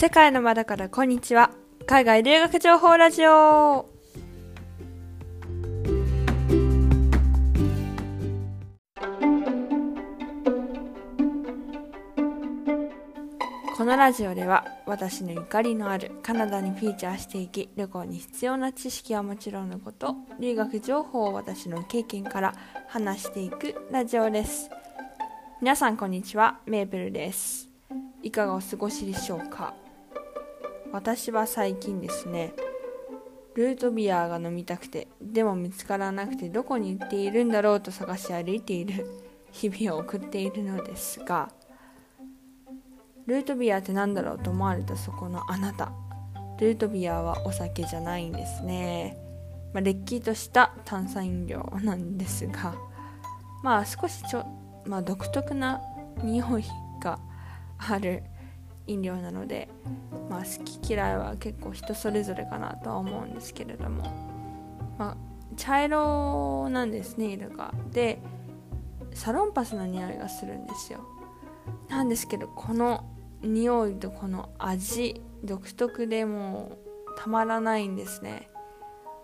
世界の窓からこんにちは。海外留学情報ラジオ。このラジオでは私のゆかりのあるカナダにフィーチャーしていき旅行に必要な知識はもちろんのこと留学情報を私の経験から話していくラジオです。皆さんこんにちは。メープルです。いかがお過ごしでしょうか？私は最近ですねルートビアが飲みたくてでも見つからなくてどこに行っているんだろうと探し歩いている日々を送っているのですがルートビアって何だろうと思われたそこのあなたルートビアはお酒じゃないんですね、まあ、れっきとした炭酸飲料なんですがまあ少しちょ、まあ、独特な匂いがある飲料なので、まあ、好き嫌いは結構人それぞれかなとは思うんですけれども、まあ、茶色なんですね色が。でサロンパスの匂いがするんですよ。なんですけどこの匂いとこの味独特でもうたまらないんですね。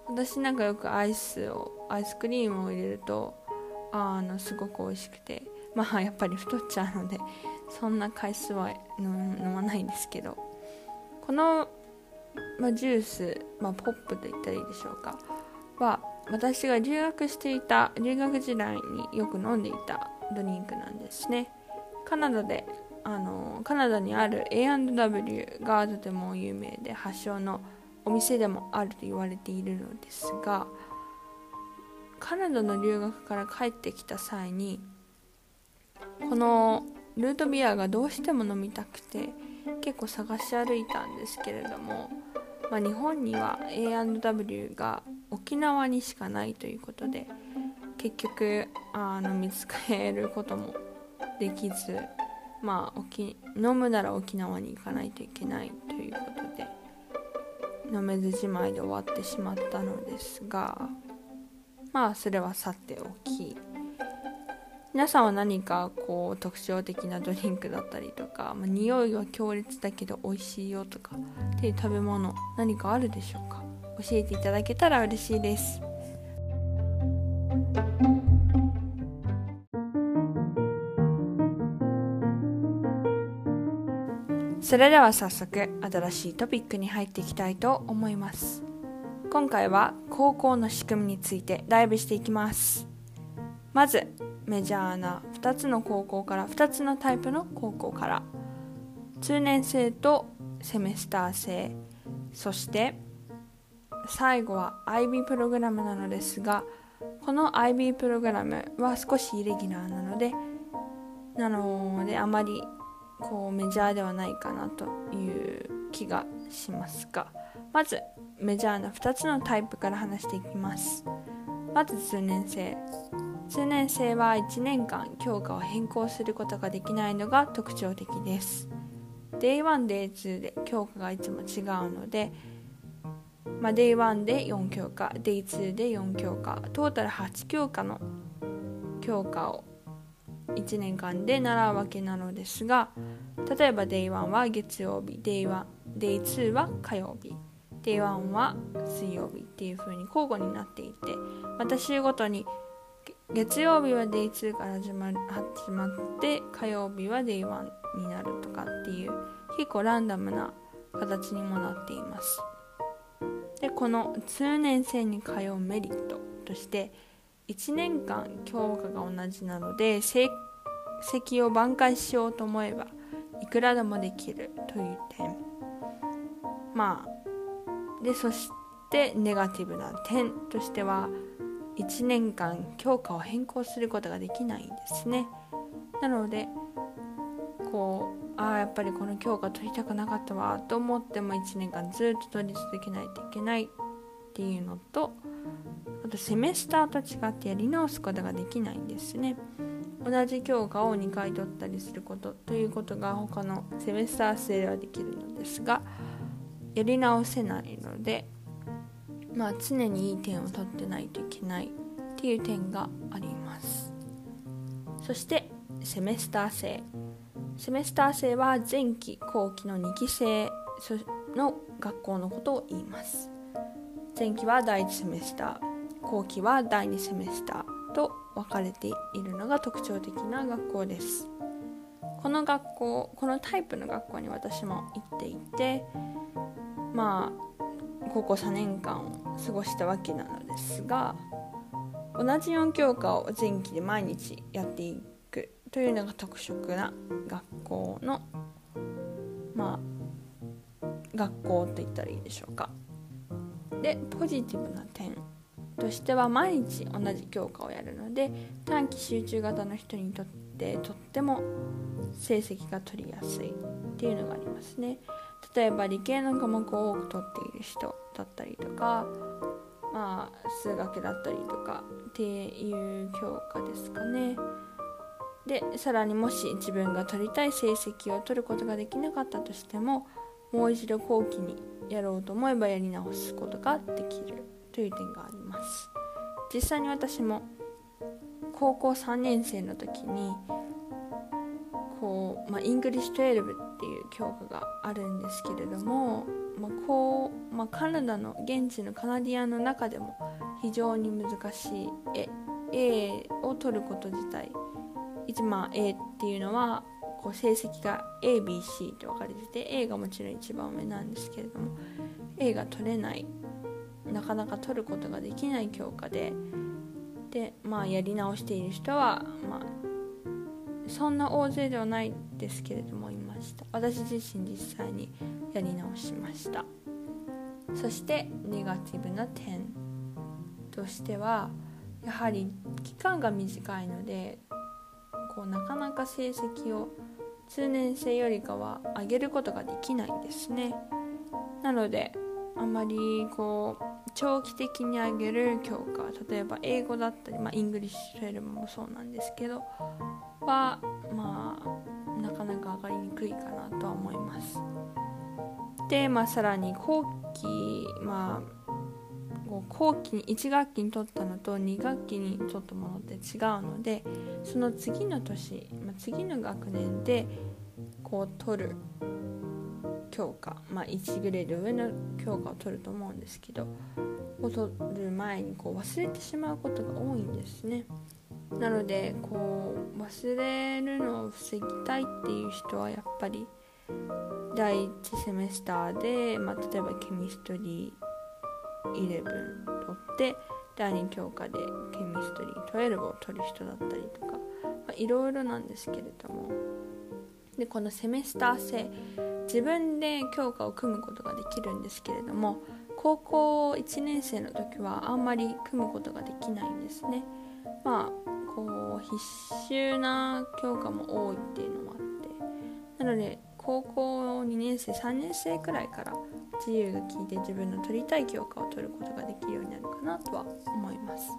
私なんかよくアイスをアイスクリームを入れるとあのすごく美味しくて。まあやっぱり太っちゃうので。そんな回数は飲まないんですけどこの、ま、ジュース、ま、ポップと言ったらいいでしょうか。は私が留学していた留学時代によく飲んでいたドリンクなんですね。カナダであのカナダにある A&W がとても有名で発祥のお店でもあると言われているのですがカナダの留学から帰ってきた際にこのルートビアがどうしても飲みたくて結構探し歩いたんですけれども、まあ、日本には A&W が沖縄にしかないということで結局あの見つけることもできずまあ沖飲むなら沖縄に行かないといけないということで飲めずじまいで終わってしまったのですがまあそれはさておき。皆さんは何かこう特徴的なドリンクだったりとか、まあ、匂いは強烈だけど美味しいよとかっていう食べ物何かあるでしょうか？教えていただけたら嬉しいです。それでは早速新しいトピックに入っていきたいと思います。今回は高校の仕組みについてダイブしていきます。まずメジャーな2つの高校から2つのタイプの高校から。通年生とセメスター制。そして最後は IB プログラムなのですがこの IB プログラムは少しイレギュラーなのでなのであまりこうメジャーではないかなという気がしますが。まずメジャーな2つのタイプから話していきます。まず通年生数年生は1年間教科を変更することができないのが特徴的です。Day1、Day2 で教科がいつも違うので、まあ、Day1 で4教科 Day2 で4教科トータル8教科の教科を1年間で習うわけなのですが例えば Day1 は月曜日 Day1 Day2 は火曜日 Day1 は水曜日っていう風に交互になっていてまた週ごとに月曜日は Day2 から始ま始まって火曜日は Day1 になるとかっていう結構ランダムな形にもなっています。でこの通年生に通うメリットとして1年間教科が同じなので成績を挽回しようと思えばいくらでもできるという点。まあでそしてネガティブな点としては1年間教科を変更することができないんですね。なのでこうああやっぱりこの教科取りたくなかったわと思っても1年間ずっと取り続けないといけないっていうのとあとセメスターと違ってやり直すことができないんですね。同じ教科を2回取ったりすることということが他のセメスター制ではできるのですがやり直せないのでまあ、常にいい点を取ってないといけないっていう点があります。そしてセメスター制。セメスター制は前期後期の2期制の学校のことを言います。前期は第1セメスター後期は第2セメスターと分かれているのが特徴的な学校です。この学校このタイプの学校に私も行っていてまあ高校3年間を過ごしたわけなのですが同じ4教科を前期で毎日やっていくというのが特色な学校のまあ学校と言ったらいいでしょうか。でポジティブな点としては毎日同じ教科をやるので短期集中型の人にとってとっても成績が取りやすいっていうのがありますね。例えば理系の科目を多く取っている人だったりとかまあ数学だったりとかっていう教科ですかね。でさらにもし自分が取りたい成績を取ることができなかったとしてももう一度後期にやろうと思えばやり直すことができるという点があります。実際に私も高校3年生の時にこう、まあ、 English 12っていう教科があるんですけれども、まあこうまあ、カナダの現地の Canadian の中でも非常に難しいえ A を取ること自体一番 A っていうのはこう成績が ABC と分かれてて A がもちろん一番上なんですけれども A が取れないなかなか取ることができない教科ででまあやり直している人はまあそんな大勢ではないですけれどもいました。私自身実際にやり直しました。そしてネガティブな点としてはやはり期間が短いのでこうなかなか成績を通年生よりかは上げることができないんですね。なのであまりこう長期的に上げる教科例えば英語だったり、まあ、 English twelve もそうなんですけどはまあなかなか上がりにくいかなとは思います。で、まあ、さらに後期まあ後期に1学期に取ったのと2学期に取ったものって違うのでその次の年、まあ、次の学年でこう取る教科、まあ、1グレード上の教科を取ると思うんですけどを取る前にこう忘れてしまうことが多いんですね。なのでこう忘れるのを防ぎたいっていう人はやっぱり第1セメスターで、まあ、例えばケミストリー11取って第2教科でケミストリー12を取る人だったりとかいろいろなんですけれどもでこのセメスター制自分で教科を組むことができるんですけれども高校1年生の時はあんまり組むことができないんですね。まあこう必修な教科も多いっていうのもあって。なので高校2年生3年生くらいから自由が利いて自分の取りたい教科を取ることができるようになるかなとは思います。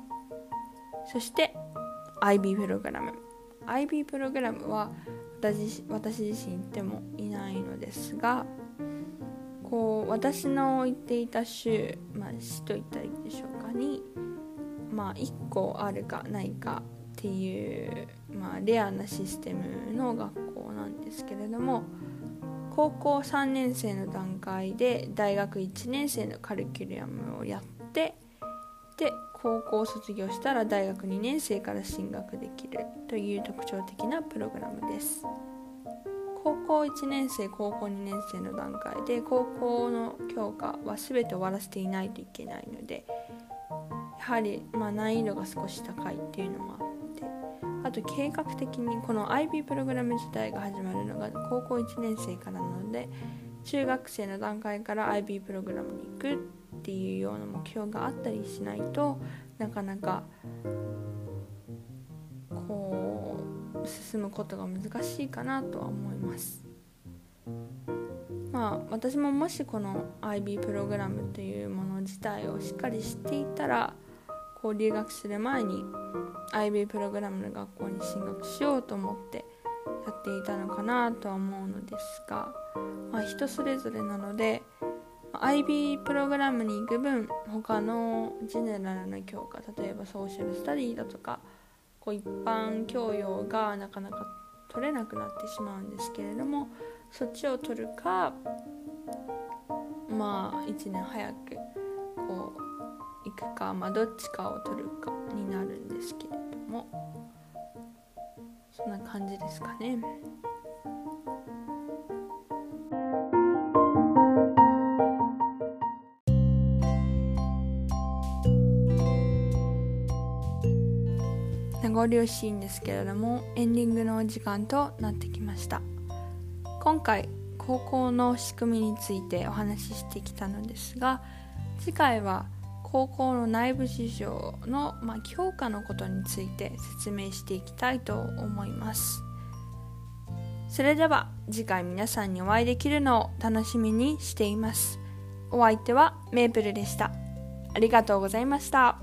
そして IB プログラム。IB プログラムは私私自身行ってもいないのですがこう私の行っていた州、まあ、市といったらいいでしょうかに、まあ、1個あるかないかっていう、まあ、レアなシステムの学校なんですけれども高校3年生の段階で大学1年生のカリキュラムをやってで高校卒業したら大学2年生から進学できるという特徴的なプログラムです。高校1年生高校2年生の段階で高校の教科は全て終わらせていないといけないのでやはりま難易度が少し高いっていうのもあってあと計画的にこの IB プログラム自体が始まるのが高校1年生からなので中学生の段階から IB プログラムに行くっていうような目標があったりしないとなかなかこう進むことが難しいかなとは思います。まあ私ももしこの IB プログラムというもの自体をしっかり知っていたらこう留学する前に IB プログラムの学校に進学しようと思ってやっていたのかなとは思うのですが、まあ、人それぞれなので IB プログラムに行く分他のジェネラルな教科例えばソーシャルスタディだとかこう一般教養がなかなか取れなくなってしまうんですけれどもそっちを取るかまあ1年早くこう行くかまあどっちかを取るかになるんですけれどもそんな感じですかね。名残惜しいんですけれどもエンディングのお時間となってきました。今回高校の仕組みについてお話ししてきたのですが次回は高校の内部事情の、まあ、評価のことについて説明していきたいと思います。それでは次回皆さんにお会いできるのを楽しみにしています。お相手はメープルでした。ありがとうございました。